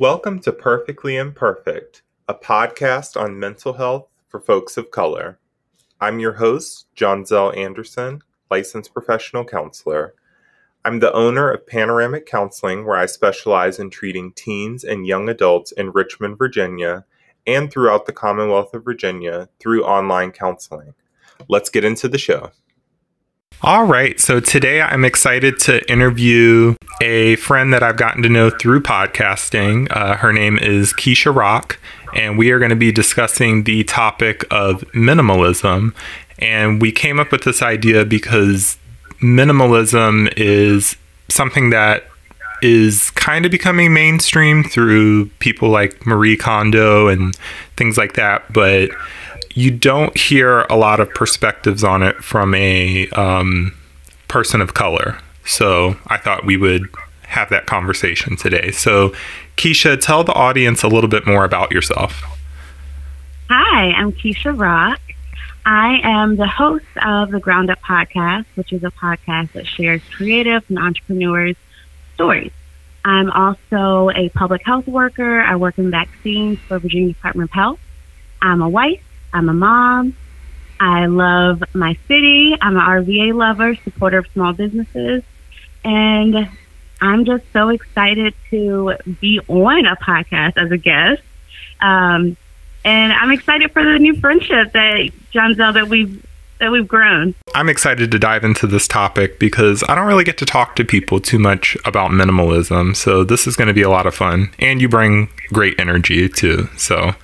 Welcome to Perfectly Imperfect, a podcast on mental health for folks of color. I'm your host, Johnzell Anderson, licensed professional counselor. I'm the owner of Panoramic Counseling, where I specialize in treating teens and young adults in Richmond, Virginia, and throughout the Commonwealth of Virginia through online counseling. Let's get into the show. All right. So today I'm excited to interview a friend that I've gotten to know through podcasting. Uh, her name is Keisha Rock, and we are going to be discussing the topic of minimalism. And we came up with this idea because minimalism is something that is kind of becoming mainstream through people like Marie Kondo and things like that. But you don't hear a lot of perspectives on it from a um, person of color. So I thought we would have that conversation today. So, Keisha, tell the audience a little bit more about yourself. Hi, I'm Keisha Rock. I am the host of the Ground Up Podcast, which is a podcast that shares creative and entrepreneurs' stories. I'm also a public health worker. I work in vaccines for Virginia Department of Health. I'm a wife I'm a mom. I love my city. I'm an RVA lover, supporter of small businesses. And I'm just so excited to be on a podcast as a guest. Um, and I'm excited for the new friendship that Johnzell that we've that we've grown. I'm excited to dive into this topic because I don't really get to talk to people too much about minimalism. So this is going to be a lot of fun. And you bring great energy too. So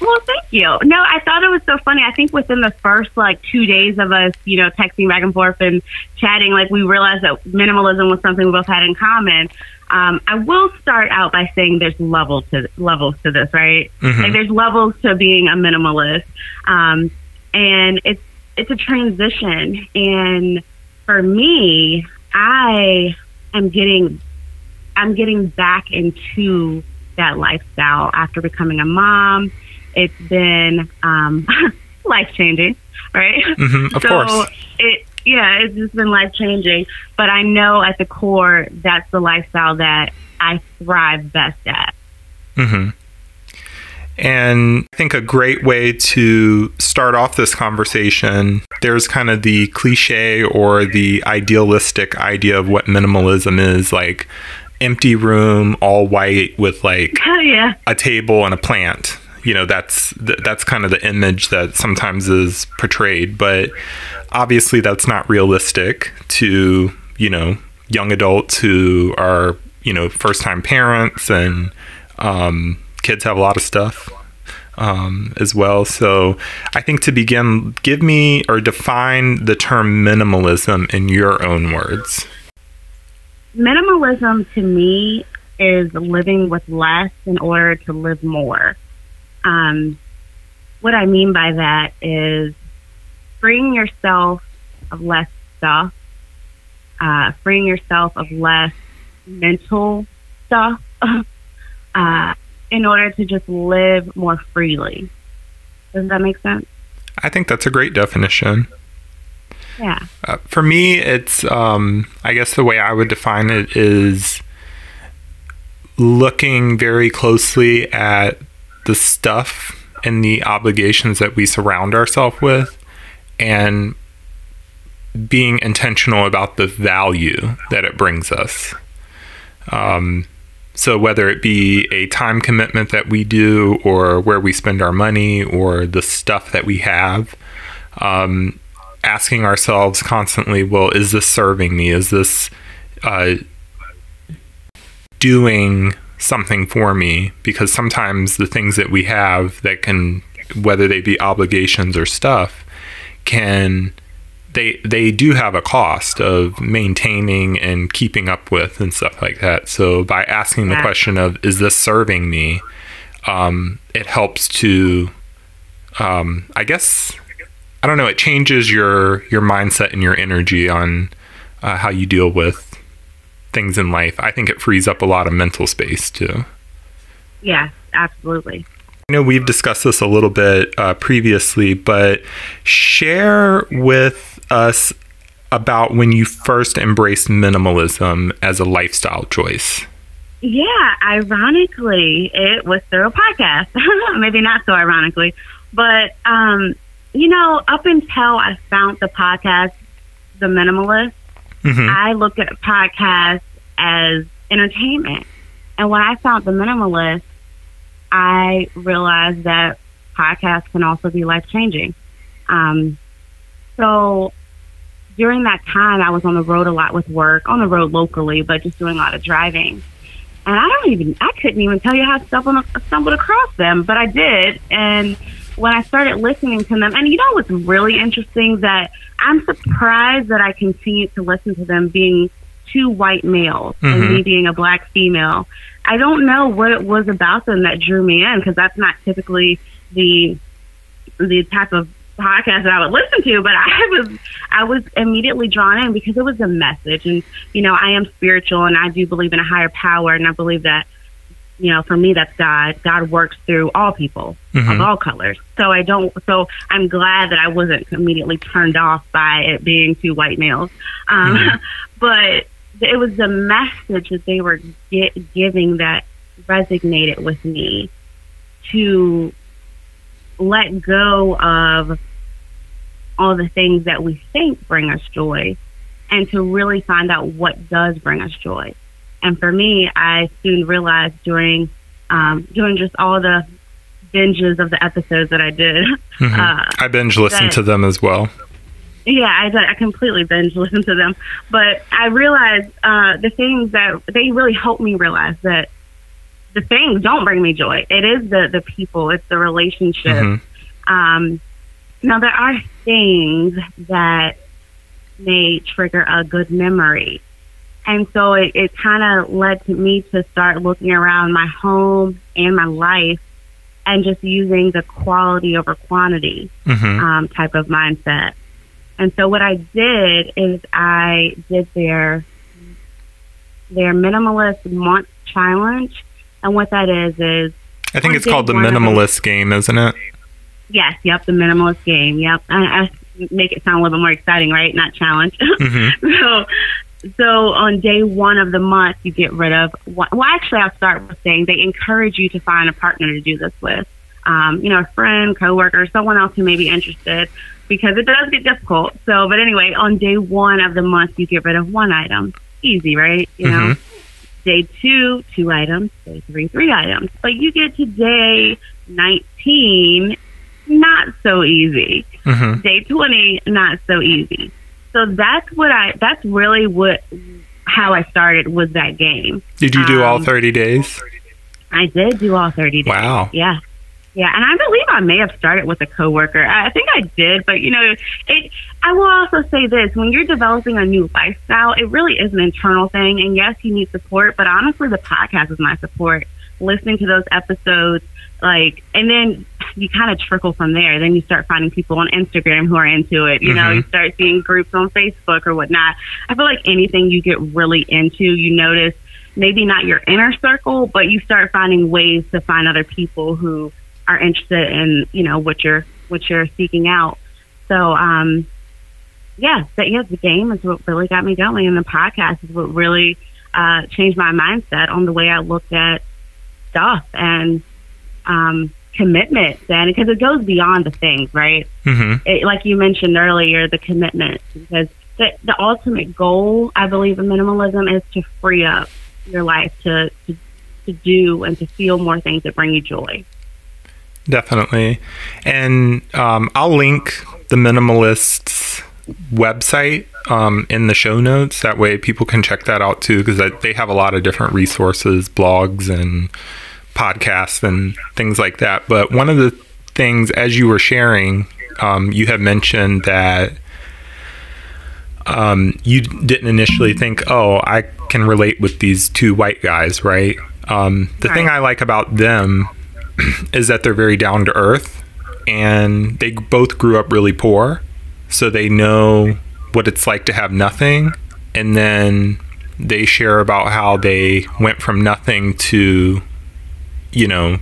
Well, thank you. No, I thought it was so funny. I think within the first like 2 days of us, you know, texting back and forth and chatting like we realized that minimalism was something we both had in common. Um, I will start out by saying there's levels to levels to this, right? Mm-hmm. Like there's levels to being a minimalist, um, and it's it's a transition. And for me, I am getting I'm getting back into that lifestyle after becoming a mom. It's been um, life changing, right? Mm-hmm, of so course. It yeah, it's just been life changing. But I know at the core that's the lifestyle that I thrive best at. Mm-hmm. And I think a great way to start off this conversation, there's kind of the cliche or the idealistic idea of what minimalism is like empty room, all white with like oh, yeah. a table and a plant. You know, that's that's kind of the image that sometimes is portrayed, but obviously that's not realistic to, you know, young adults who are, you know, first-time parents and um, kids have a lot of stuff um, as well. So I think to begin, give me or define the term minimalism in your own words. Minimalism to me is living with less in order to live more. Um, what I mean by that is freeing yourself of less stuff, uh, freeing yourself of less mental stuff, uh, in order to just live more freely. Does that make sense? I think that's a great definition. Yeah. Uh, for me, it's, um, I guess the way I would define it is looking very closely at the stuff and the obligations that we surround ourselves with and being intentional about the value that it brings us. Um, so, whether it be a time commitment that we do, or where we spend our money, or the stuff that we have, um, asking ourselves constantly, well, is this serving me? Is this uh, doing something for me? Because sometimes the things that we have that can, whether they be obligations or stuff, can they they do have a cost of maintaining and keeping up with and stuff like that. So by asking the question of is this serving me, um, it helps to, um, I guess, I don't know. It changes your your mindset and your energy on uh, how you deal with things in life. I think it frees up a lot of mental space too. Yeah, absolutely. I know we've discussed this a little bit uh, previously, but share with us about when you first embraced minimalism as a lifestyle choice? Yeah, ironically, it was through a podcast. Maybe not so ironically, but um, you know, up until I found the podcast, The Minimalist, Mhm. I looked at podcasts as entertainment. And when I found The Minimalist, I realized that podcasts can also be life changing. Um, so during that time, I was on the road a lot with work, on the road locally, but just doing a lot of driving. And I don't even, I couldn't even tell you how I stumbled, stumbled across them, but I did. And when I started listening to them, and you know what's really interesting that I'm surprised that I continued to listen to them being two white males Mhm. and me being a black female. I don't know what it was about them that drew me in because that's not typically the the type of podcast that I would listen to, but I was I was immediately drawn in because it was a message and you know, I am spiritual and I do believe in a higher power and I believe that you know, for me that's God. God works through all people of Mhm. all colors. So I don't so I'm glad that I wasn't immediately turned off by it being two white males. Um Mhm. but it was the message that they were gi- giving that resonated with me to let go of all the things that we think bring us joy and to really find out what does bring us joy. And for me, I soon realized during um, doing just all the binges of the episodes that I did. Mhm. Uh, I binge listened to them as well. yeah, I, I completely binge listened to them, but I realized uh, the things that they really helped me realize that the things don't bring me joy. It is the the people, it's the relationship. Mhm. Um, now there are things that may trigger a good memory, and so it, it kind of led to me to start looking around my home and my life, and just using the quality over quantity Mhm. um, type of mindset. And so what I did is I did their their minimalist month challenge, and what that is is I think it's called the minimalist game, isn't it? yes, yep, the minimalist game, yep. I, I make it sound a little bit more exciting, right? Not challenge. hmm so so on day one of the month you get rid of one, well actually i'll start with saying they encourage you to find a partner to do this with um, you know a friend coworker someone else who may be interested because it does get difficult so but anyway on day one of the month you get rid of one item easy right you know day two two items day three three items. But you get to day 19 not so easy. Hmm day 20 not so easy. So that's what i that's really what how i started was that game. Did you do all Um, 30 days? i did do all 30 days. Wow. yeah yeah and i believe i may have started with a coworker. I think i did but you know it i will also say this when you're developing a new lifestyle it really is an internal thing and yes you need support but honestly the podcast is my support listening to those episodes like and then you kind of trickle from there. Then you start finding people on instagram who are into it you know Mhm. you start seeing groups on facebook or whatnot. I feel like anything you get really into you notice maybe not your inner circle but you start finding ways to find other people who are interested in you know what you're what you're seeking out. So um yeah that yeah the game is what really got me going and the podcast is what really uh changed my mindset on the way i looked at stuff and um commitment then because it goes beyond the things right? Hmm it, like you mentioned earlier, the commitment, because the, the ultimate goal, I believe, in minimalism is to free up your life to, to to do and to feel more things that bring you joy. Definitely. And um, I'll link the Minimalists website um, in the show notes. That way people can check that out too, because they have a lot of different resources, blogs, and podcasts and things like that. But one of the things, as you were sharing, um, you have mentioned that um, you didn't initially think, oh, I can relate with these two white guys, right? Um, the thing I like about them is that they're very down to earth and they both grew up really poor. So they know what it's like to have nothing. And then they share about how they went from nothing to, you know,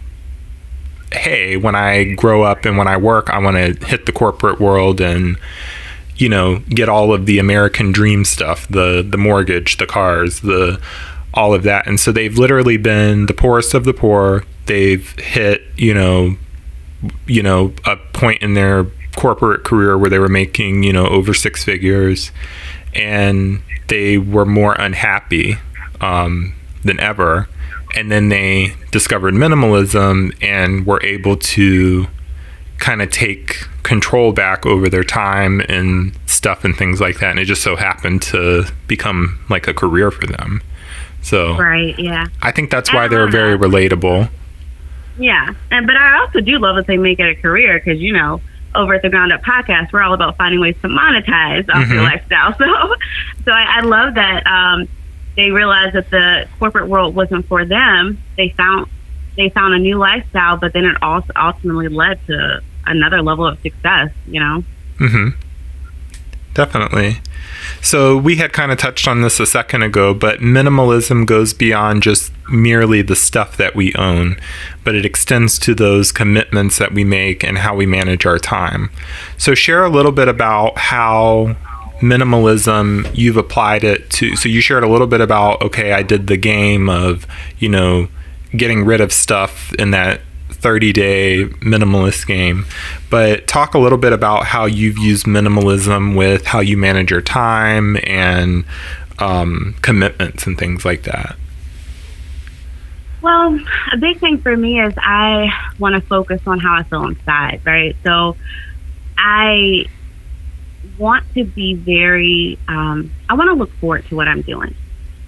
hey, when I grow up and when I work, I want to hit the corporate world and, you know, get all of the American dream stuff the, the mortgage, the cars, the all of that. And so they've literally been the poorest of the poor. They've hit, you know, you know, a point in their corporate career where they were making, you know, over six figures and they were more unhappy um, than ever. And then they discovered minimalism and were able to kind of take control back over their time and stuff and things like that. And it just so happened to become like a career for them. So, right, yeah. I think that's why they're very that. relatable. Yeah, and but I also do love that they make it a career because you know over at the Ground Up Podcast, we're all about finding ways to monetize off mm-hmm. your lifestyle. So, so I, I love that um, they realized that the corporate world wasn't for them. They found they found a new lifestyle, but then it also ultimately led to another level of success. You know. Hmm. Definitely. So we had kind of touched on this a second ago, but minimalism goes beyond just merely the stuff that we own, but it extends to those commitments that we make and how we manage our time. So share a little bit about how minimalism you've applied it to so you shared a little bit about okay I did the game of you know getting rid of stuff in that 30 day minimalist game. But talk a little bit about how you've used minimalism with how you manage your time and um, commitments and things like that. Well, a big thing for me is I want to focus on how I feel inside, right? So I want to be very, um, I want to look forward to what I'm doing.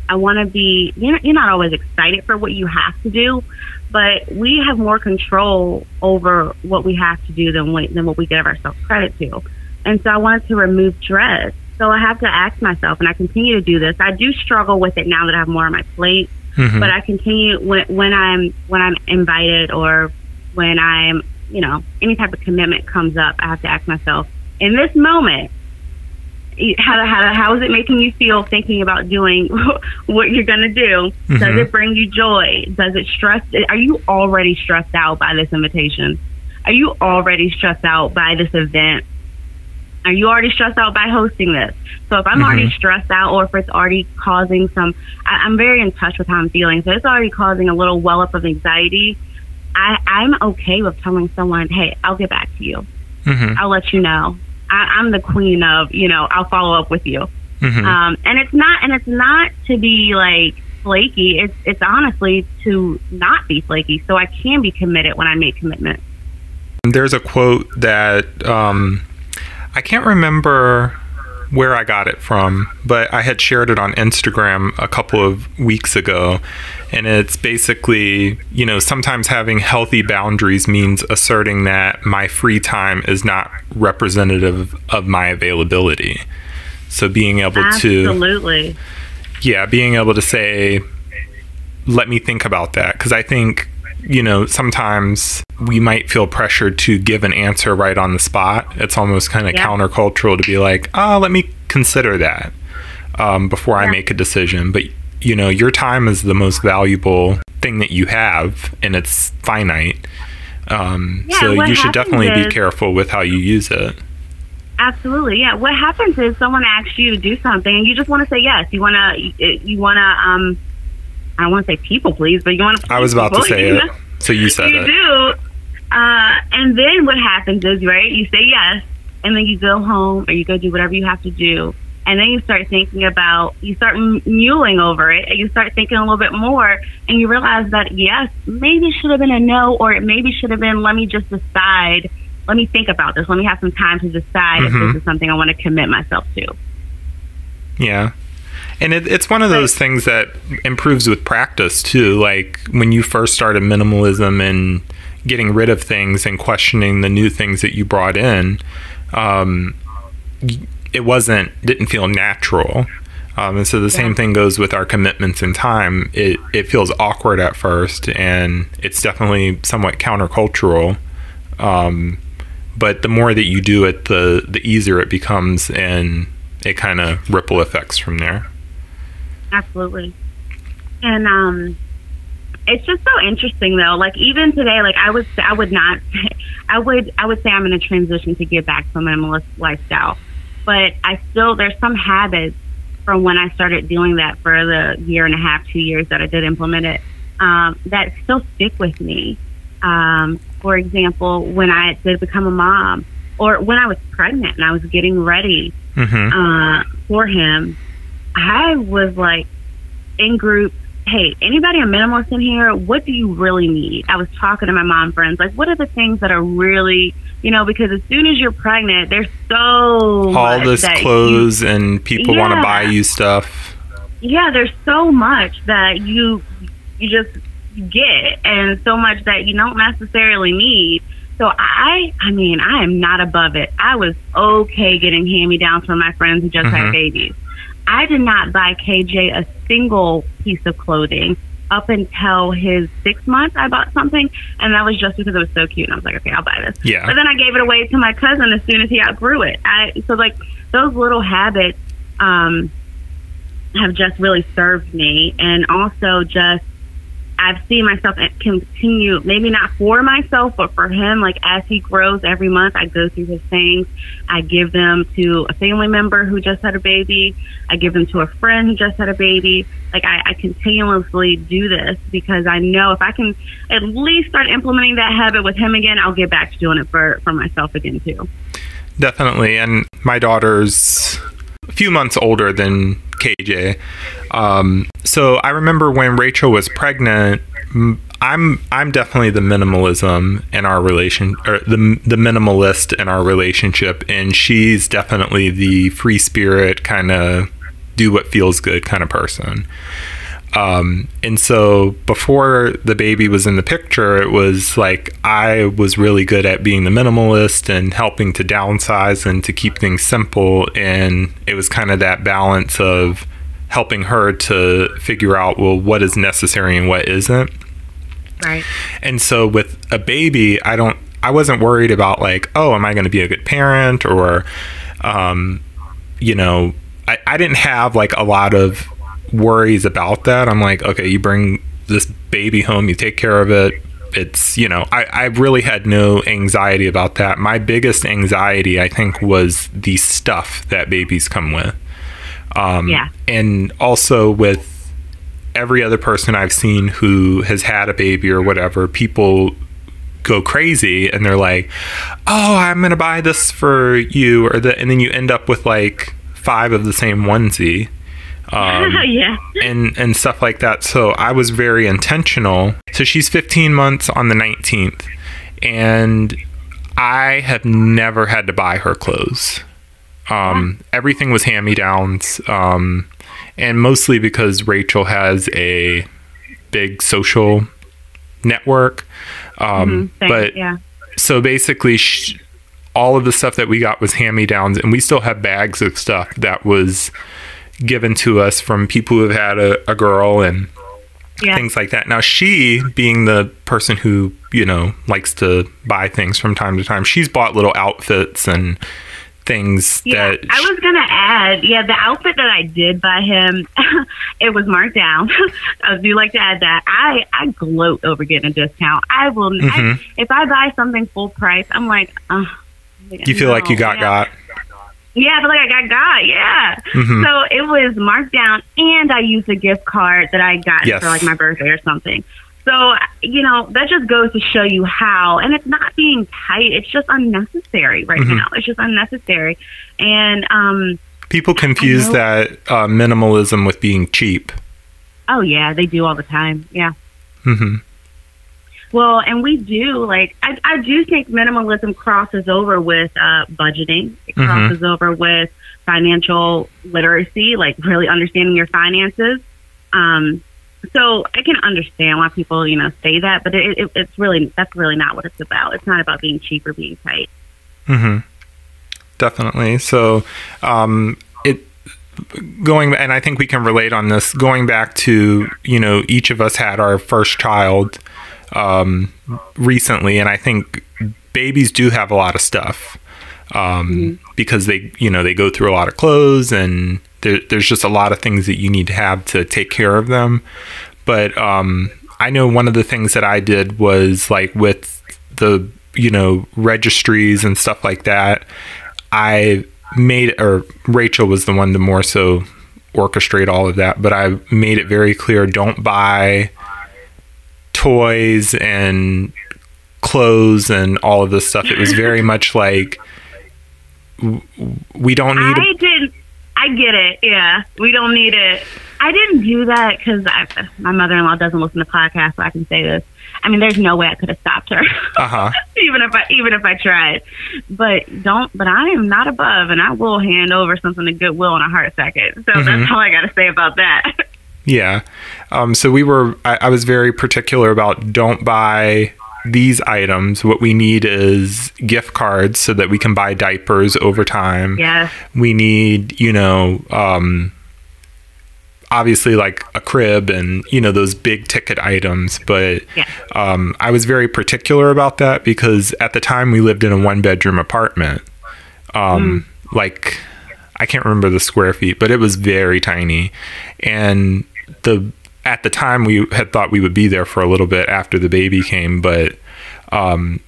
I want to be, you're you're not always excited for what you have to do, but we have more control over what we have to do than, we, than what we give ourselves credit to. And so I wanted to remove dread. So I have to ask myself, and I continue to do this. I do struggle with it now that I have more on my plate, mm-hmm. but I continue when, when I'm when I'm invited or when I'm you know any type of commitment comes up. I have to ask myself in this moment how how how is it making you feel thinking about doing what you're going to do? Mm-hmm. Does it bring you joy? Does it stress? Are you already stressed out by this invitation? Are you already stressed out by this event? Are you already stressed out by hosting this? So if I'm mm-hmm. already stressed out, or if it's already causing some, I, I'm very in touch with how I'm feeling. So it's already causing a little well up of anxiety. I, I'm okay with telling someone, "Hey, I'll get back to you. Mm-hmm. I'll let you know." I, am the queen of, you know, I'll follow up with you. Mm-hmm. Um, and it's not, and it's not to be like flaky. It's, it's honestly to not be flaky. So I can be committed when I make commitments. There's a quote that um, I can't remember where I got it from, but I had shared it on Instagram a couple of weeks ago. And it's basically, you know, sometimes having healthy boundaries means asserting that my free time is not representative of my availability. So being able Absolutely. to. Absolutely. Yeah, being able to say, let me think about that. Because I think you know, sometimes we might feel pressured to give an answer right on the spot. It's almost kind of yeah. countercultural to be like, oh, let me consider that um, before yeah. I make a decision. But, you know, your time is the most valuable thing that you have, and it's finite. Um, yeah, so you should definitely is, be careful with how you use it. Absolutely, yeah. What happens is someone asks you to do something, and you just want to say yes. You want to, you want to, um, I want to say people please, but you want to. I was about to say it. So you said you it. You do. Uh, and then what happens is, right, you say yes, and then you go home or you go do whatever you have to do. And then you start thinking about, you start mulling over it, and you start thinking a little bit more, and you realize that, yes, maybe should have been a no, or it maybe should have been, let me just decide, let me think about this, let me have some time to decide mm-hmm. if this mm-hmm. is something I want to commit myself to. Yeah. And it, it's one of those things that improves with practice too. Like when you first started minimalism and getting rid of things and questioning the new things that you brought in, um, it wasn't didn't feel natural. Um, and so the yeah. same thing goes with our commitments in time. It it feels awkward at first, and it's definitely somewhat countercultural. Um, but the more that you do it, the the easier it becomes, and it kind of ripple effects from there. Absolutely. And um, it's just so interesting though. Like even today, like I would I would not I would I would say I'm in a transition to get back to a minimalist lifestyle. But I still there's some habits from when I started doing that for the year and a half, two years that I did implement it, um, that still stick with me. Um, for example, when I did become a mom, or when I was pregnant and I was getting ready mm-hmm. uh, for him, I was like in group. Hey, anybody a minimalist in here? What do you really need? I was talking to my mom friends, like, what are the things that are really, you know, because as soon as you're pregnant, there's so all this clothes you, and people yeah. want to buy you stuff. Yeah, there's so much that you you just get, and so much that you don't necessarily need. So I, I mean, I am not above it. I was okay getting hand me downs from my friends who just mm-hmm. had babies. I did not buy KJ a single piece of clothing up until his six months. I bought something, and that was just because it was so cute. And I was like, okay, I'll buy this. Yeah. But then I gave it away to my cousin as soon as he outgrew it. I so like those little habits um, have just really served me, and also just I've seen myself continue, maybe not for myself, but for him. Like as he grows every month, I go through his things. I give them to a family member who just had a baby. I give them to a friend who just had a baby. Like I, I continuously do this because I know if I can at least start implementing that habit with him again, I'll get back to doing it for, for myself again too. Definitely. And my daughter's a few months older than KJ. Um, so I remember when Rachel was pregnant. I'm I'm definitely the minimalism in our relation, or the the minimalist in our relationship, and she's definitely the free spirit kind of do what feels good kind of person. Um, and so before the baby was in the picture, it was like I was really good at being the minimalist and helping to downsize and to keep things simple. And it was kind of that balance of helping her to figure out, well, what is necessary and what isn't. Right. And so with a baby, I don't, I wasn't worried about like, oh, am I going to be a good parent or, um, you know, I, I didn't have like a lot of worries about that. I'm like, okay, you bring this baby home, you take care of it. It's, you know, I, I really had no anxiety about that. My biggest anxiety, I think, was the stuff that babies come with. Um, yeah. And also with every other person I've seen who has had a baby or whatever, people go crazy and they're like, "Oh, I'm going to buy this for you," or the, and then you end up with like five of the same onesie um, yeah. and and stuff like that. So I was very intentional. So she's 15 months on the 19th, and I have never had to buy her clothes. Um. Everything was hand me downs, um, and mostly because Rachel has a big social network. Um, mm-hmm. But yeah. so basically, she, all of the stuff that we got was hand me downs, and we still have bags of stuff that was given to us from people who have had a, a girl and yeah. things like that. Now, she, being the person who, you know, likes to buy things from time to time, she's bought little outfits and things yeah, that I was gonna add. Yeah, the outfit that I did buy him, it was marked down. I do like to add that. I I gloat over getting a discount. I will. Mm-hmm. I, if I buy something full price, I'm like, uh, you feel no, like you got yeah. got. Yeah, I feel like I got got. Yeah. Mm-hmm. So it was marked down, and I used a gift card that I got yes. for like my birthday or something. So you know that just goes to show you how, and it's not being tight. It's just unnecessary right mm-hmm. now. It's just unnecessary, and um, people confuse that uh, minimalism with being cheap. Oh yeah, they do all the time. Yeah. Mm-hmm. Well, and we do like I, I do think minimalism crosses over with uh, budgeting. It mm-hmm. crosses over with financial literacy, like really understanding your finances. Um, so I can understand why people, you know, say that, but it, it, it's really that's really not what it's about. It's not about being cheap or being tight. Mm-hmm. Definitely. So, um, it going and I think we can relate on this. Going back to you know, each of us had our first child um, recently, and I think babies do have a lot of stuff um, mm-hmm. because they, you know, they go through a lot of clothes, and there, there's just a lot of things that you need to have to take care of them. But um, I know one of the things that I did was like with the, you know, registries and stuff like that. I made, or Rachel was the one to more so orchestrate all of that, but I made it very clear don't buy toys and clothes and all of this stuff. It was very much like we don't need. I did. I get it. Yeah, we don't need it. I didn't do that because my mother-in-law doesn't listen to podcasts, so I can say this. I mean, there's no way I could have stopped her, uh-huh. even if I even if I tried. But don't. But I am not above, and I will hand over something to Goodwill in a heart second. So mm-hmm. that's all I got to say about that. Yeah. Um, so we were. I, I was very particular about don't buy these items. What we need is gift cards so that we can buy diapers over time. Yeah. We need, you know, um, obviously like a crib and you know those big ticket items but yeah. um, i was very particular about that because at the time we lived in a one bedroom apartment um, mm. like i can't remember the square feet but it was very tiny and the at the time we had thought we would be there for a little bit after the baby came but um,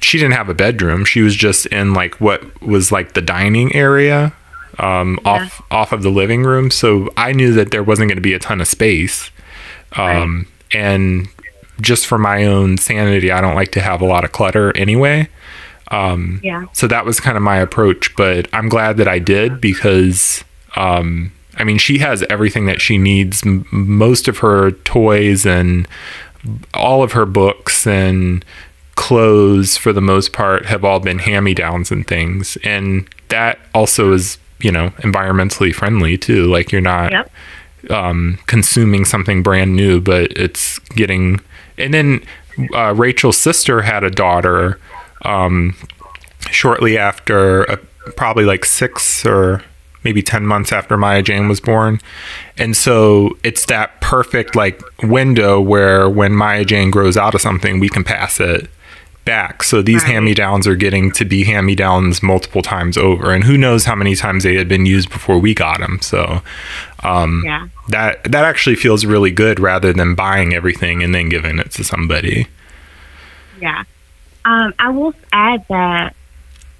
she didn't have a bedroom she was just in like what was like the dining area um, yeah. off off of the living room, so I knew that there wasn't going to be a ton of space. Um, right. And just for my own sanity, I don't like to have a lot of clutter anyway. Um, yeah. So that was kind of my approach, but I'm glad that I did because, um, I mean, she has everything that she needs. M- most of her toys and all of her books and clothes, for the most part, have all been hand me downs and things. And that also is you know environmentally friendly too like you're not yep. um, consuming something brand new but it's getting and then uh, rachel's sister had a daughter um, shortly after uh, probably like six or maybe 10 months after maya jane was born and so it's that perfect like window where when maya jane grows out of something we can pass it back. So these right. hand me downs are getting to be hand me downs multiple times over, and who knows how many times they had been used before we got them. So um, yeah. that that actually feels really good rather than buying everything and then giving it to somebody. Yeah, um, I will add that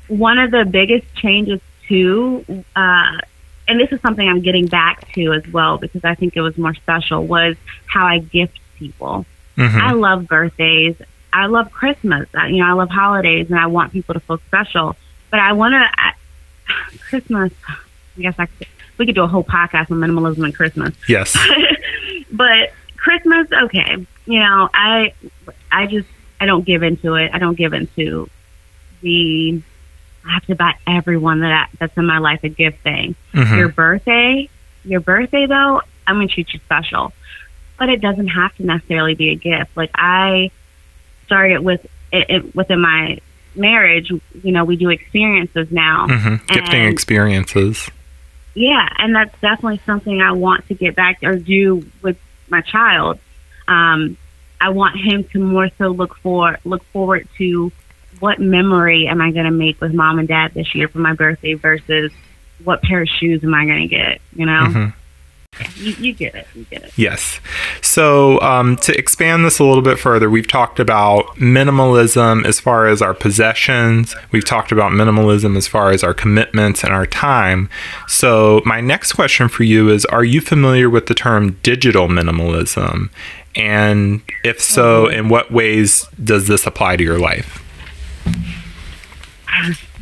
one of the biggest changes too. Uh, and this is something I'm getting back to as well because I think it was more special was how I gift people. Mm-hmm. I love birthdays. I love Christmas. I, you know, I love holidays, and I want people to feel special. But I want to Christmas. I guess I could, we could do a whole podcast on minimalism and Christmas. Yes. but Christmas, okay. You know, I I just I don't give into it. I don't give into the I have to buy everyone that I, that's in my life a gift thing. Mm-hmm. Your birthday, your birthday though, I'm gonna treat you special, but it doesn't have to necessarily be a gift. Like I started with it, it, within my marriage. You know, we do experiences now, mm-hmm. gifting experiences. Yeah, and that's definitely something I want to get back or do with my child. Um, I want him to more so look for look forward to what memory am I going to make with mom and dad this year for my birthday versus what pair of shoes am I going to get? You know. Mm-hmm. You, you, get it. You get it. Yes. So, um, to expand this a little bit further, we've talked about minimalism as far as our possessions. We've talked about minimalism as far as our commitments and our time. So, my next question for you is Are you familiar with the term digital minimalism? And if so, mm-hmm. in what ways does this apply to your life?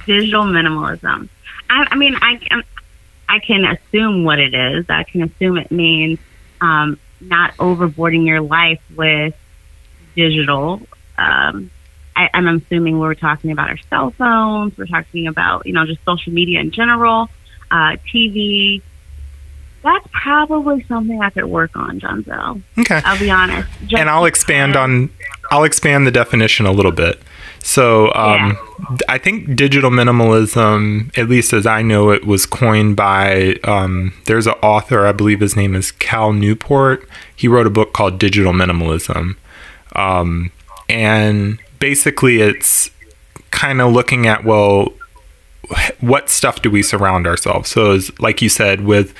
Digital minimalism. I, I mean, I, I can assume what it is. I can assume it means um, not overboarding your life with digital. Um, I, I'm assuming we're talking about our cell phones. We're talking about you know just social media in general, uh, TV. That's probably something I could work on, Johnzell. Okay, I'll be honest. Just and I'll expand on. I'll expand the definition a little bit. So um, yeah. I think digital minimalism, at least as I know it, was coined by um, there's an author, I believe his name is Cal Newport. He wrote a book called Digital Minimalism. Um, and basically, it's kind of looking at, well, what stuff do we surround ourselves? So, as, like you said, with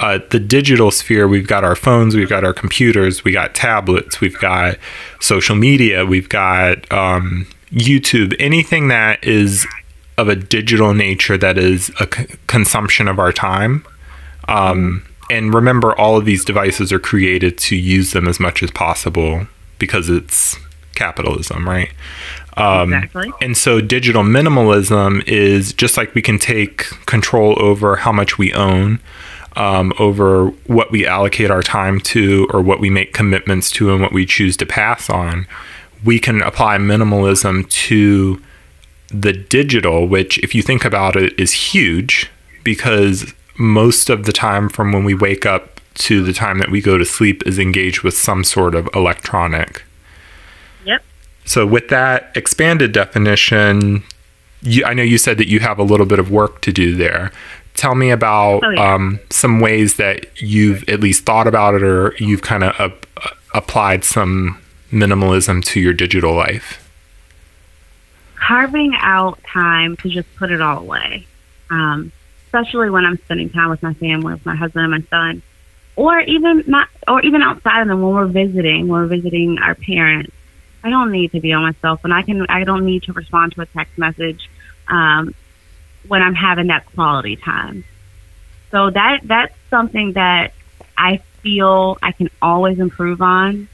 uh, the digital sphere, we've got our phones, we've got our computers, we got tablets, we've got social media, we've got um, YouTube, anything that is of a digital nature that is a c- consumption of our time. Um, and remember, all of these devices are created to use them as much as possible because it's capitalism, right? Um, exactly. And so digital minimalism is just like we can take control over how much we own, um, over what we allocate our time to, or what we make commitments to, and what we choose to pass on. We can apply minimalism to the digital, which, if you think about it, is huge because most of the time from when we wake up to the time that we go to sleep is engaged with some sort of electronic. Yep. So, with that expanded definition, you, I know you said that you have a little bit of work to do there. Tell me about oh, yeah. um, some ways that you've at least thought about it or you've kind of uh, applied some minimalism to your digital life. Carving out time to just put it all away. Um, especially when I'm spending time with my family, with my husband and my son, or even not, or even outside of them when we're visiting, when we're visiting our parents. I don't need to be on my cell phone. I can. I don't need to respond to a text message um, when I'm having that quality time. So that that's something that I feel I can always improve on,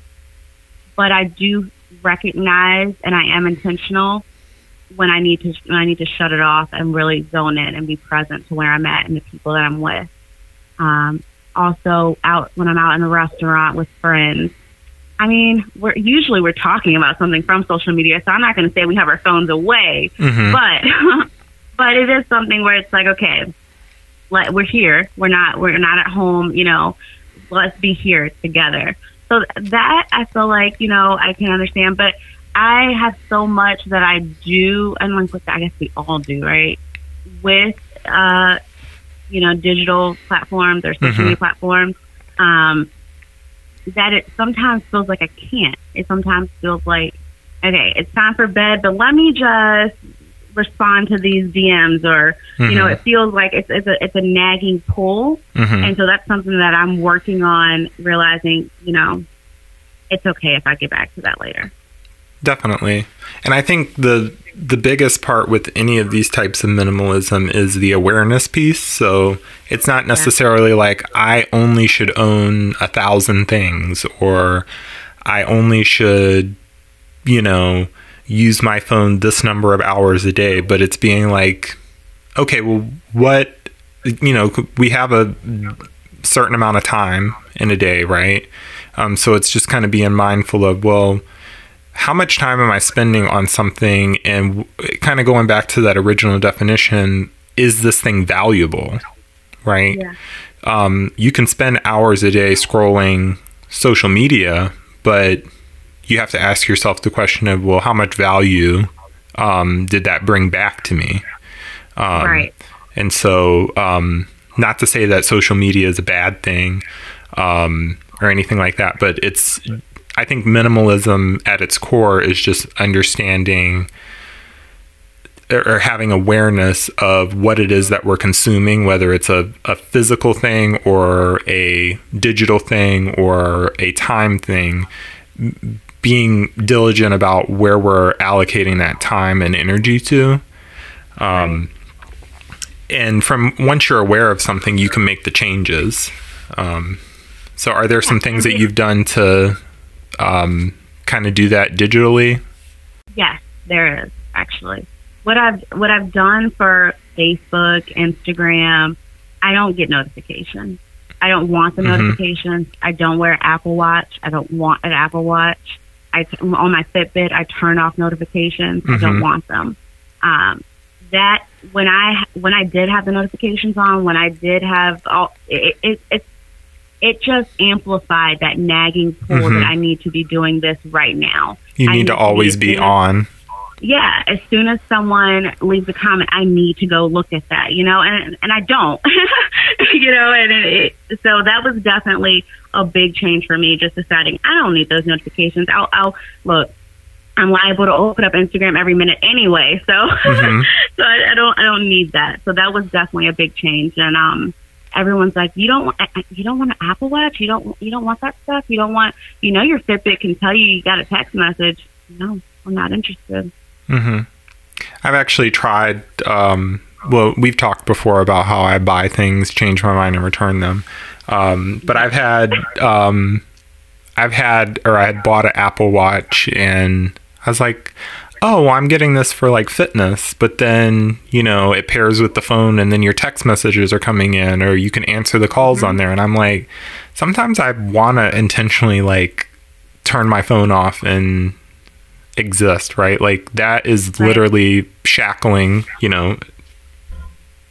but I do recognize and I am intentional when I need to when I need to shut it off and really zone in and be present to where I'm at and the people that I'm with. Um, also, out when I'm out in a restaurant with friends. I mean, we're usually we're talking about something from social media, so I'm not going to say we have our phones away, mm-hmm. but but it is something where it's like, okay, let, we're here. We're not we're not at home. You know, let's be here together. So that I feel like you know I can understand, but I have so much that I do, and like I guess we all do, right? With uh, you know, digital platforms or social mm-hmm. media platforms, um, that it sometimes feels like I can't. It sometimes feels like, okay, it's time for bed, but let me just respond to these DMs, or mm-hmm. you know, mm-hmm. it feels like it's it's a it's a nagging pull, mm-hmm. and so that's something that I'm working on, realizing, you know, it's okay if I get back to that later. Definitely. And I think the the biggest part with any of these types of minimalism is the awareness piece. So it's not necessarily like I only should own a thousand things or I only should, you know, use my phone this number of hours a day, but it's being like, okay, well, what, you know, we have a certain amount of time in a day, right? Um, so it's just kind of being mindful of, well, how much time am I spending on something? And kind of going back to that original definition, is this thing valuable? Right? Yeah. Um, you can spend hours a day scrolling social media, but you have to ask yourself the question of, well, how much value um, did that bring back to me? Um, right. And so, um, not to say that social media is a bad thing um, or anything like that, but it's I think minimalism at its core is just understanding or having awareness of what it is that we're consuming, whether it's a, a physical thing or a digital thing or a time thing, being diligent about where we're allocating that time and energy to. Um, and from once you're aware of something, you can make the changes. Um, so, are there some things that you've done to um, kind of do that digitally? Yes, there is actually. What I've what I've done for Facebook, Instagram, I don't get notifications. I don't want the mm-hmm. notifications. I don't wear Apple Watch. I don't want an Apple Watch. I on my Fitbit, I turn off notifications. Mm-hmm. I don't mm-hmm. want them. Um, that when I when I did have the notifications on, when I did have all, it, it, it's it just amplified that nagging pull mm-hmm. that I need to be doing this right now. You need, need to always be, be on. Yeah, as soon as someone leaves a comment, I need to go look at that, you know, and and I don't, you know, and it, it, so that was definitely a big change for me. Just deciding I don't need those notifications. I'll, I'll look. I'm liable to open up Instagram every minute anyway, so mm-hmm. so I, I don't I don't need that. So that was definitely a big change, and um, everyone's like, you don't want, you don't want an Apple Watch, you don't, you don't want that stuff, you don't want, you know, your Fitbit can tell you you got a text message. No, I'm not interested. Mm-hmm. I've actually tried. Um, well, we've talked before about how I buy things, change my mind, and return them. Um, but I've had, um, I've had, or I had bought an Apple Watch, and I was like, oh, well, I'm getting this for like fitness, but then, you know, it pairs with the phone and then your text messages are coming in or you can answer the calls mm-hmm. on there. And I'm like, sometimes I want to intentionally like turn my phone off and exist, right? Like that is right. literally shackling, you know,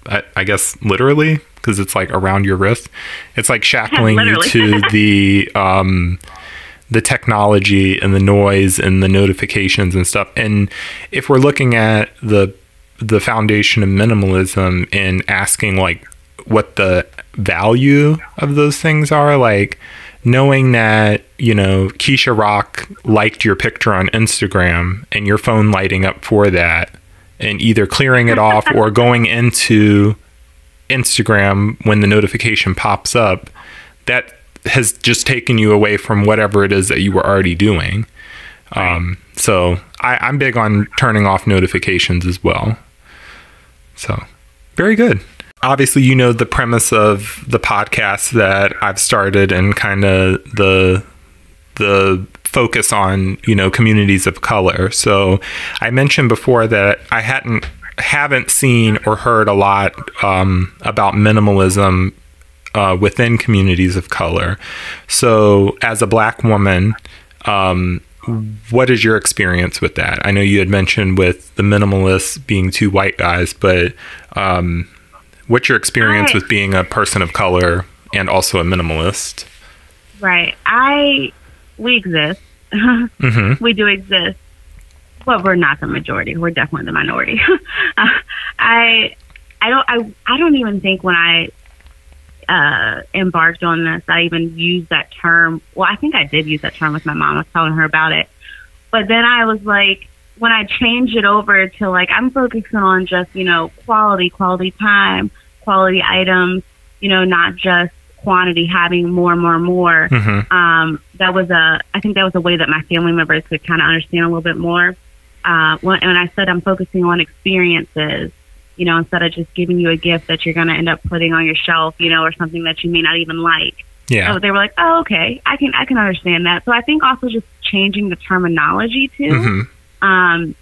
I, I guess literally because it's like around your wrist. It's like shackling you to the, um, the technology and the noise and the notifications and stuff. And if we're looking at the the foundation of minimalism and asking like what the value of those things are, like knowing that, you know, Keisha Rock liked your picture on Instagram and your phone lighting up for that and either clearing it off or going into Instagram when the notification pops up, that has just taken you away from whatever it is that you were already doing. Um, so I, I'm big on turning off notifications as well. So very good. Obviously, you know the premise of the podcast that I've started and kind of the the focus on you know communities of color. So I mentioned before that I hadn't haven't seen or heard a lot um, about minimalism uh, within communities of color. So, as a black woman, um, what is your experience with that? I know you had mentioned with the minimalists being two white guys, but um, what's your experience I, with being a person of color and also a minimalist? Right. I we exist. mm-hmm. We do exist. But we're not the majority. We're definitely the minority. uh, I I don't I I don't even think when I uh, embarked on this, I even used that term. Well, I think I did use that term with my mom. I was telling her about it. But then I was like, when I changed it over to like, I'm focusing on just, you know, quality, quality time, quality items, you know, not just quantity, having more, more, more. Mm-hmm. Um, that was a, I think that was a way that my family members could kind of understand a little bit more. Uh, when, when I said I'm focusing on experiences, you know, instead of just giving you a gift that you're going to end up putting on your shelf, you know, or something that you may not even like. Yeah. So they were like, "Oh, okay, I can I can understand that." So I think also just changing the terminology too mm-hmm. um,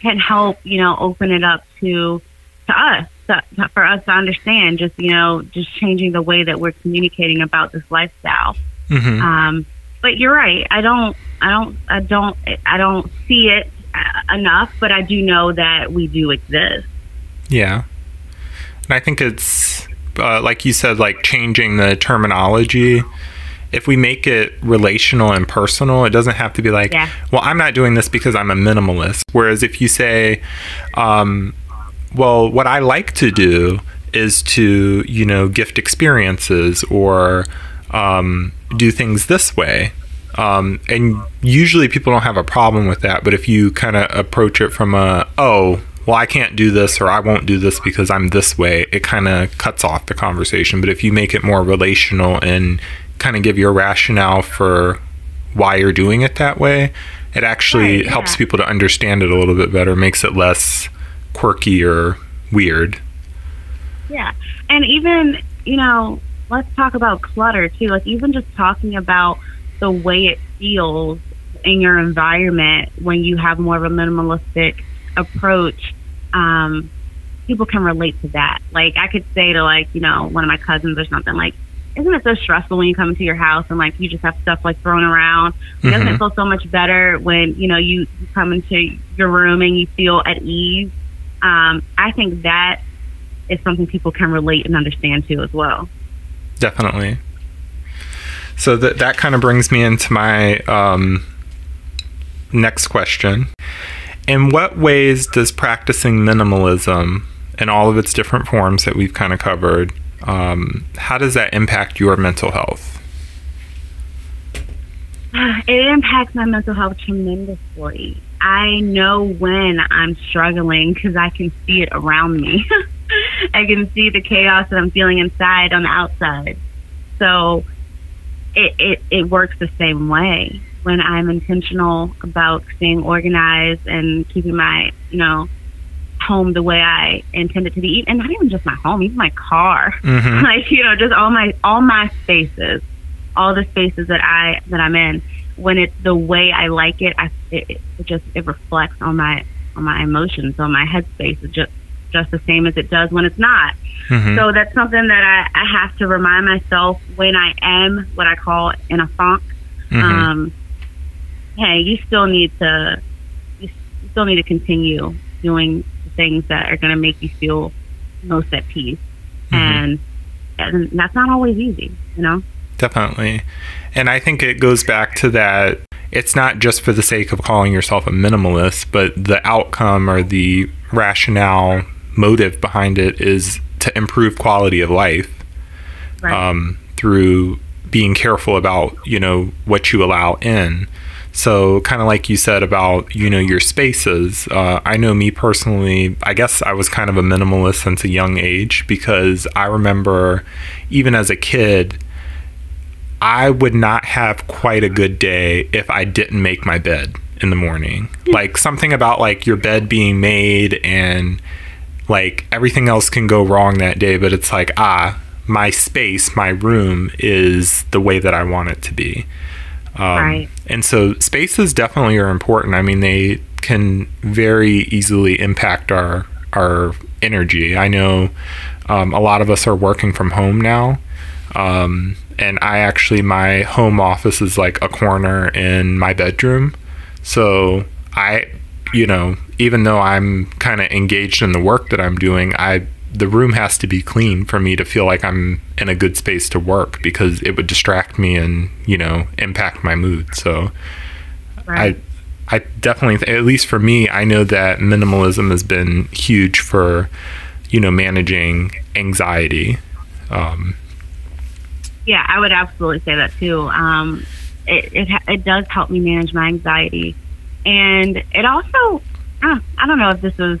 can help, you know, open it up to to us to, to, for us to understand. Just you know, just changing the way that we're communicating about this lifestyle. Mm-hmm. Um, but you're right. I don't. I don't. I don't. I don't see it uh, enough, but I do know that we do exist. Yeah. And I think it's, uh, like you said, like changing the terminology. If we make it relational and personal, it doesn't have to be like, yeah. well, I'm not doing this because I'm a minimalist. Whereas if you say, um, well, what I like to do is to, you know, gift experiences or um, do things this way. Um, and usually people don't have a problem with that. But if you kind of approach it from a, oh, well, I can't do this or I won't do this because I'm this way, it kind of cuts off the conversation. But if you make it more relational and kind of give your rationale for why you're doing it that way, it actually right, yeah. helps people to understand it a little bit better, makes it less quirky or weird. Yeah. And even, you know, let's talk about clutter too. Like, even just talking about the way it feels in your environment when you have more of a minimalistic approach, um, people can relate to that. Like I could say to like, you know, one of my cousins or something like, isn't it so stressful when you come into your house and like you just have stuff like thrown around? Mm-hmm. Doesn't it feel so much better when, you know, you, you come into your room and you feel at ease? Um, I think that is something people can relate and understand to as well. Definitely. So that that kind of brings me into my um, next question. In what ways does practicing minimalism in all of its different forms that we've kind of covered, um, how does that impact your mental health? It impacts my mental health tremendously. I know when I'm struggling because I can see it around me. I can see the chaos that I'm feeling inside on the outside. So it, it, it works the same way when I'm intentional about staying organized and keeping my, you know, home the way I intend it to be, and not even just my home, even my car. Mhm. like you know, just all my all my spaces, all the spaces that I that I'm in. When it's the way I like it, I it, it just it reflects on my on my emotions, on my headspace. It's just just the same as it does when it's not. Mhm. So that's something that I, I have to remind myself when I am what I call in a funk. Mhm. Um, hey, you still need to you still need to continue doing the things that are going to make you feel most at peace, Mhm. and, and that's not always easy, you know. Definitely. And I think it goes back to that it's not just for the sake of calling yourself a minimalist, but the outcome or the rationale motive behind it is to improve quality of life Right. um, through being careful about, you know, what you allow in. So, kind of like you said about, you know, your spaces. Uh, I know me personally, I guess I was kind of a minimalist since a young age because I remember even as a kid, I would not have quite a good day if I didn't make my bed in the morning. Like something about like your bed being made and like everything else can go wrong that day, but it's like, ah, my space, my room is the way that I want it to be. Um, Right. And so spaces definitely are important. I mean, they can very easily impact our our energy. I know um, a lot of us are working from home now. Um, and I actually, my home office is like a corner in my bedroom. So I, you know, even though I'm kind of engaged in the work that I'm doing, I, the room has to be clean for me to feel like I'm in a good space to work because it would distract me and, you know, impact my mood. So Right. I, I definitely, at least for me, I know that minimalism has been huge for, you know, managing anxiety. Um, yeah, I would absolutely say that too. Um, it it, it does help me manage my anxiety, and it also uh, I don't know if this is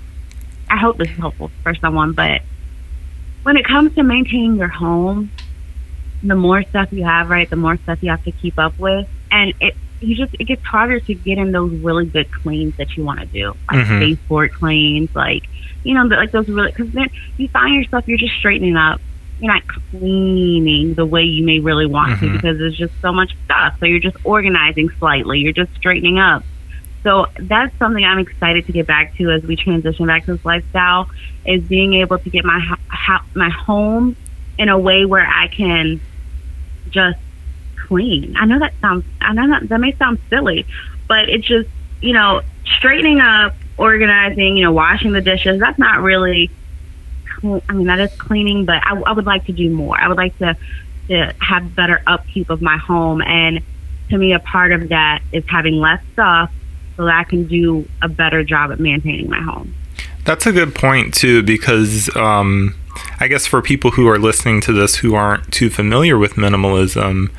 I hope this is helpful for someone, but when it comes to maintaining your home, the more stuff you have, right, the more stuff you have to keep up with, and it you just it gets harder to get in those really good cleans that you want to do, like Mhm. baseboard cleans, like you know, like those really because then you find yourself you're just straightening up you're not cleaning the way you may really want to Mhm. because there's just so much stuff. So you're just organizing slightly. You're just straightening up. So that's something I'm excited to get back to as we transition back to this lifestyle is being able to get my ho- my home in a way where I can just clean. I know that sounds I know that that may sound silly, but it's just, you know, straightening up, organizing, you know, washing the dishes, that's not really I mean, that is cleaning, but I, I would like to do more. I would like to, to have better upkeep of my home. And to me, a part of that is having less stuff so that I can do a better job at maintaining my home. That's a good point too, because um, I guess for people who are listening to this who aren't too familiar with minimalism,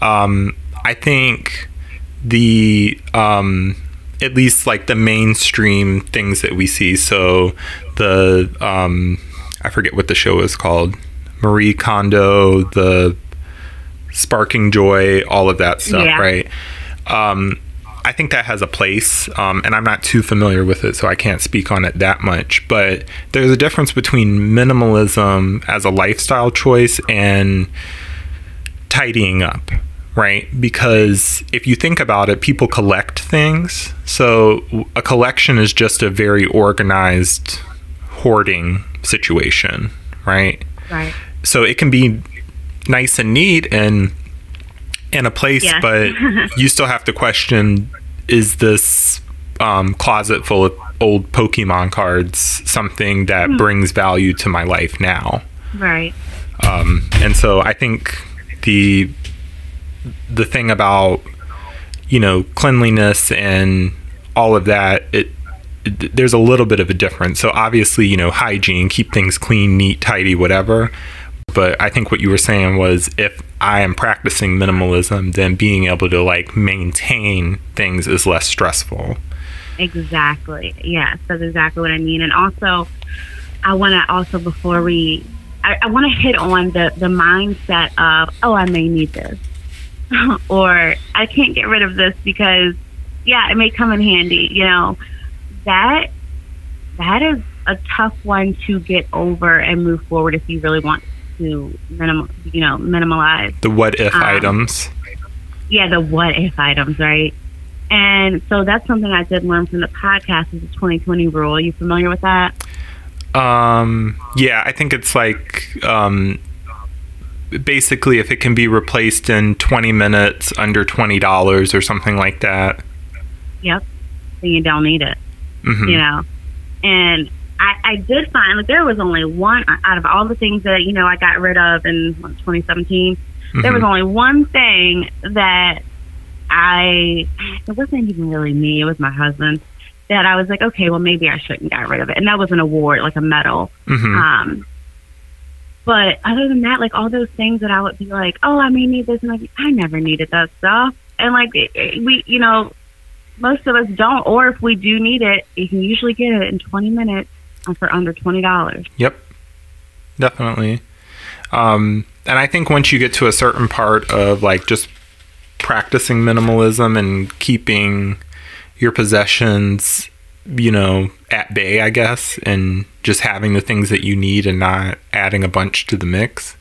um, I think the um, at least like the mainstream things that we see. So the um, I forget what the show is called, Marie Kondo, the Sparking Joy, all of that stuff, Yeah. right? Um, I think that has a place, um, and I'm not too familiar with it, so I can't speak on it that much. But there's a difference between minimalism as a lifestyle choice and tidying up, right? Because if you think about it, people collect things. So a collection is just a very organized hoarding situation, right? Right. so it can be nice and neat and in a place Yes. but you still have to question is this um, closet full of old pokemon cards something that brings value to my life now Right. um, and so i think the the thing about you know cleanliness and all of that it there's a little bit of a difference so obviously you know hygiene keep things clean neat tidy whatever but i think what you were saying was if i am practicing minimalism then being able to like maintain things is less stressful Exactly. Yes, that's exactly what I mean. And also, I want to also before we, I, I want to hit on the the mindset of, oh, I may need this, or I can't get rid of this because, yeah, it may come in handy. You know, that that is a tough one to get over and move forward if you really want to minimal, you know, minimalize the what if um, items. Yeah, the what if items, right? And so that's something I did learn from the podcast is the 2020 rule. Are you familiar with that? Um, yeah, I think it's like um, basically if it can be replaced in 20 minutes under $20 or something like that. Yep. Then you don't need it. Mm-hmm. You know, and I, I did find that there was only one out of all the things that you know I got rid of in 2017. Mm-hmm. There was only one thing that I it wasn't even really me; it was my husband. That I was like, okay, well, maybe I shouldn't get rid of it, and that was an award, like a medal. Mm-hmm. Um, but other than that, like all those things that I would be like, oh, I may need this, and like, I never needed that stuff. And like it, it, we, you know, most of us don't, or if we do need it, you can usually get it in 20 minutes for under $20. Yep, definitely. Um, and I think once you get to a certain part of like just practicing minimalism and keeping your possessions, you know, at bay, I guess, and just having the things that you need and not adding a bunch to the mix,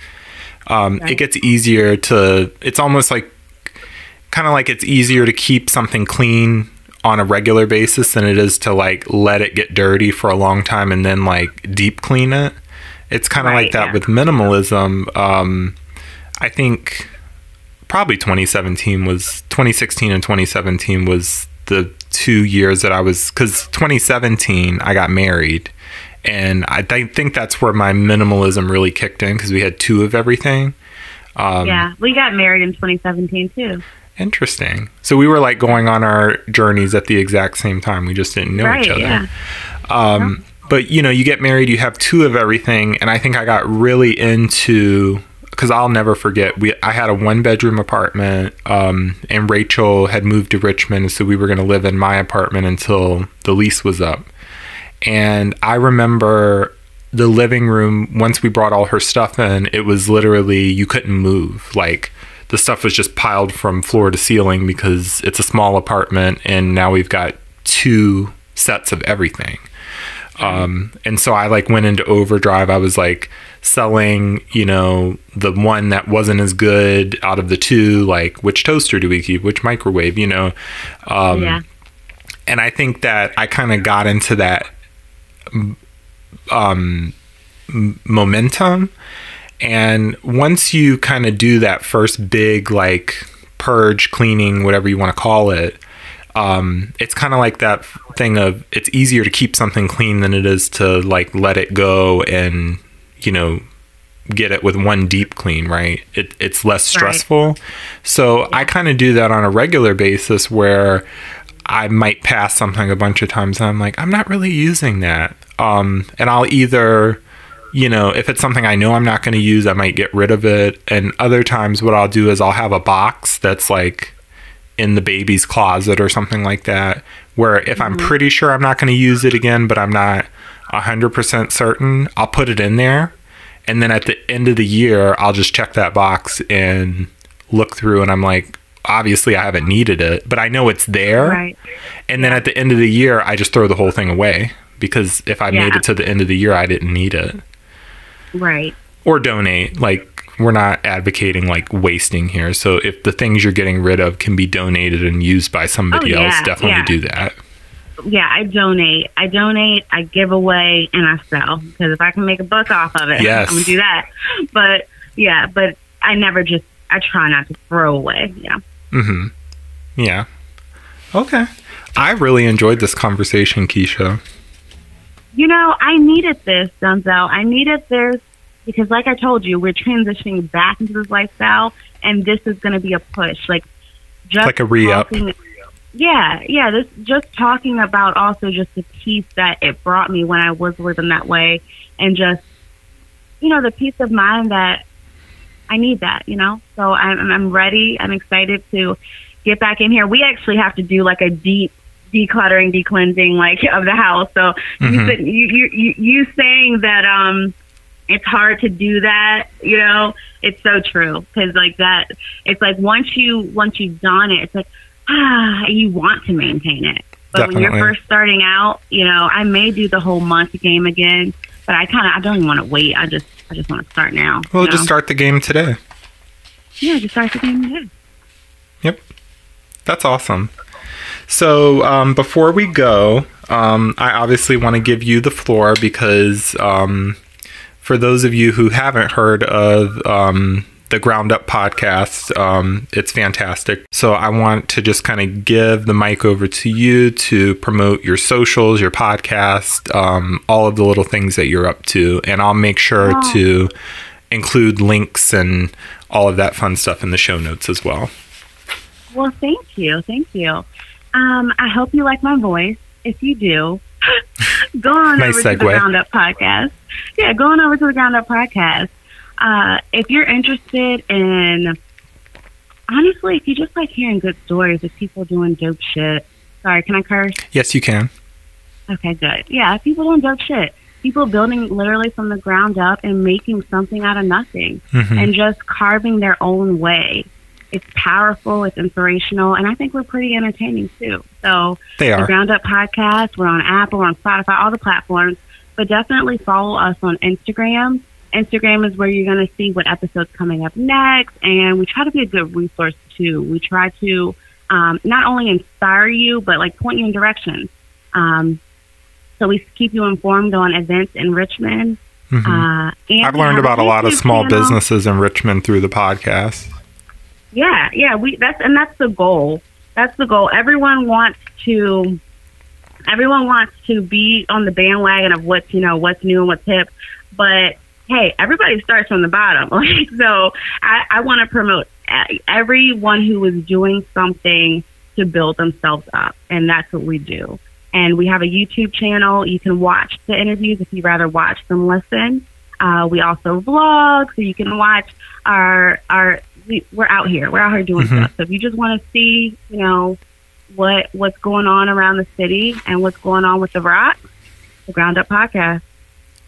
um, right. it gets easier to, it's almost like kind of like it's easier to keep something clean on a regular basis than it is to like let it get dirty for a long time and then like deep clean it. It's kind of right, like that yeah. with minimalism. Um, I think probably 2017 was 2016 and 2017 was the two years that I was because 2017 I got married and I th- think that's where my minimalism really kicked in because we had two of everything. Um, yeah, we got married in 2017 too. Interesting. So we were like going on our journeys at the exact same time. We just didn't know right, each other. Yeah. Um, yeah. But you know, you get married, you have two of everything, and I think I got really into because I'll never forget. We I had a one bedroom apartment, um, and Rachel had moved to Richmond, so we were going to live in my apartment until the lease was up. And I remember the living room once we brought all her stuff in. It was literally you couldn't move. Like the stuff was just piled from floor to ceiling because it's a small apartment and now we've got two sets of everything. Um, and so I like went into overdrive. I was like selling, you know, the one that wasn't as good out of the two, like which toaster do we keep, which microwave, you know? Um, yeah. And I think that I kind of got into that um, momentum and once you kind of do that first big, like, purge, cleaning, whatever you want to call it, um, it's kind of like that thing of it's easier to keep something clean than it is to, like, let it go and, you know, get it with one deep clean, right? It, it's less stressful. Right. So. I kind of do that on a regular basis where I might pass something a bunch of times and I'm like, I'm not really using that. Um, and I'll either you know, if it's something I know I'm not going to use, I might get rid of it. And other times, what I'll do is I'll have a box that's like in the baby's closet or something like that, where if mm-hmm. I'm pretty sure I'm not going to use it again, but I'm not 100% certain, I'll put it in there. And then at the end of the year, I'll just check that box and look through, and I'm like, obviously I haven't needed it, but I know it's there. Right. And then at the end of the year, I just throw the whole thing away because if I yeah. made it to the end of the year, I didn't need it. Right. Or donate. Like we're not advocating like wasting here. So if the things you're getting rid of can be donated and used by somebody oh, yeah, else, definitely yeah. do that. Yeah, I donate. I donate, I give away, and I sell. Because if I can make a buck off of it, yes. I'm going to do that. But yeah, but I never just, I try not to throw away. Yeah. Mm hmm. Yeah. Okay. I really enjoyed this conversation, Keisha you know, I needed this, Johnzell. I needed this because, like I told you, we're transitioning back into this lifestyle, and this is going to be a push. Like, just like a re up. Yeah, yeah. This just talking about also just the peace that it brought me when I was living that way, and just you know the peace of mind that I need that. You know, so I'm I'm ready. I'm excited to get back in here. We actually have to do like a deep decluttering, decleansing like of the house. So mm-hmm. you, said, you, you you saying that um it's hard to do that, you know, it's so true because like that, it's like once you once you've done it, it's like ah, you want to maintain it. But when you're first starting out, you know, I may do the whole month game again, but I kind of I don't even want to wait. I just I just want to start now. Well, just know? start the game today. yeah, just start the game again. That's awesome. So um, before we go, um, I obviously want to give you the floor because um, for those of you who haven't heard of um, the Ground Up podcast, um, it's fantastic. So I want to just kind of give the mic over to you to promote your socials, your podcast, um, all of the little things that you're up to, and I'll make sure Oh. to include links and all of that fun stuff in the show notes as well. Well, thank you, thank you. Um, I hope you like my voice. If you do, go on Nice over to the segue. Ground Up podcast. Yeah, go on over to the Ground Up podcast. Uh, if you're interested in, honestly, if you just like hearing good stories of people doing dope shit. Sorry, can I curse? Yes, you can. Okay, good. Yeah, people doing dope shit. People building literally from the ground up and making something out of nothing Mhm. and just carving their own way. It's powerful, it's inspirational, and I think we're pretty entertaining too. So, They the are. Ground Up Podcast, we're on Apple, we're on Spotify, all the platforms, but definitely follow us on Instagram. Instagram is where you're going to see what episodes coming up next, and we try to be a good resource too. We try to um, not only inspire you, but like point you in directions. Um, so we keep you informed on events in Richmond. Mhm. Uh, and I've learned about a lot of small channel. businesses in Richmond through the podcast. Yeah, yeah, we that's and that's the goal. That's the goal. Everyone wants to everyone wants to be on the bandwagon of what's, you know, what's new and what's hip. But hey, everybody starts from the bottom. Like so I, I want to promote everyone who is doing something to build themselves up and that's what we do. And we have a YouTube channel. You can watch the interviews if you'd rather watch than listen. Uh, we also vlog, so you can watch our our. We, we're out here. We're out here doing Mhm. stuff. So if you just want to see, you know, what what's going on around the city and what's going on with the rock, the Ground Up Podcast.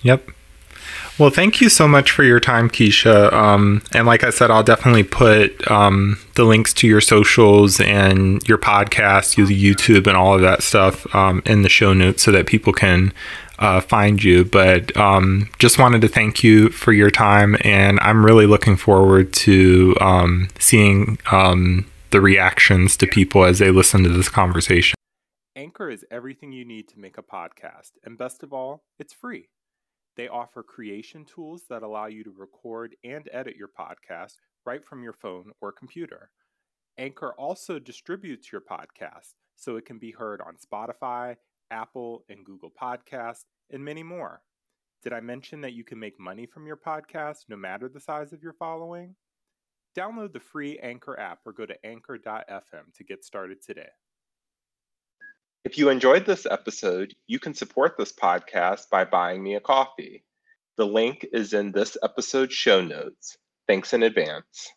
Yep. Well, thank you so much for your time, Keisha. Um, and like I said, I'll definitely put um, the links to your socials and your podcast, your YouTube, and all of that stuff um, in the show notes so that people can uh, find you. But um, just wanted to thank you for your time, and I'm really looking forward to um, seeing um, the reactions to people as they listen to this conversation. Anchor is everything you need to make a podcast, and best of all, it's free. They offer creation tools that allow you to record and edit your podcast right from your phone or computer. Anchor also distributes your podcast so it can be heard on Spotify, Apple, and Google Podcasts, and many more. Did I mention that you can make money from your podcast no matter the size of your following? Download the free Anchor app or go to anchor.fm to get started today. If you enjoyed this episode, you can support this podcast by buying me a coffee. The link is in this episode's show notes. Thanks in advance.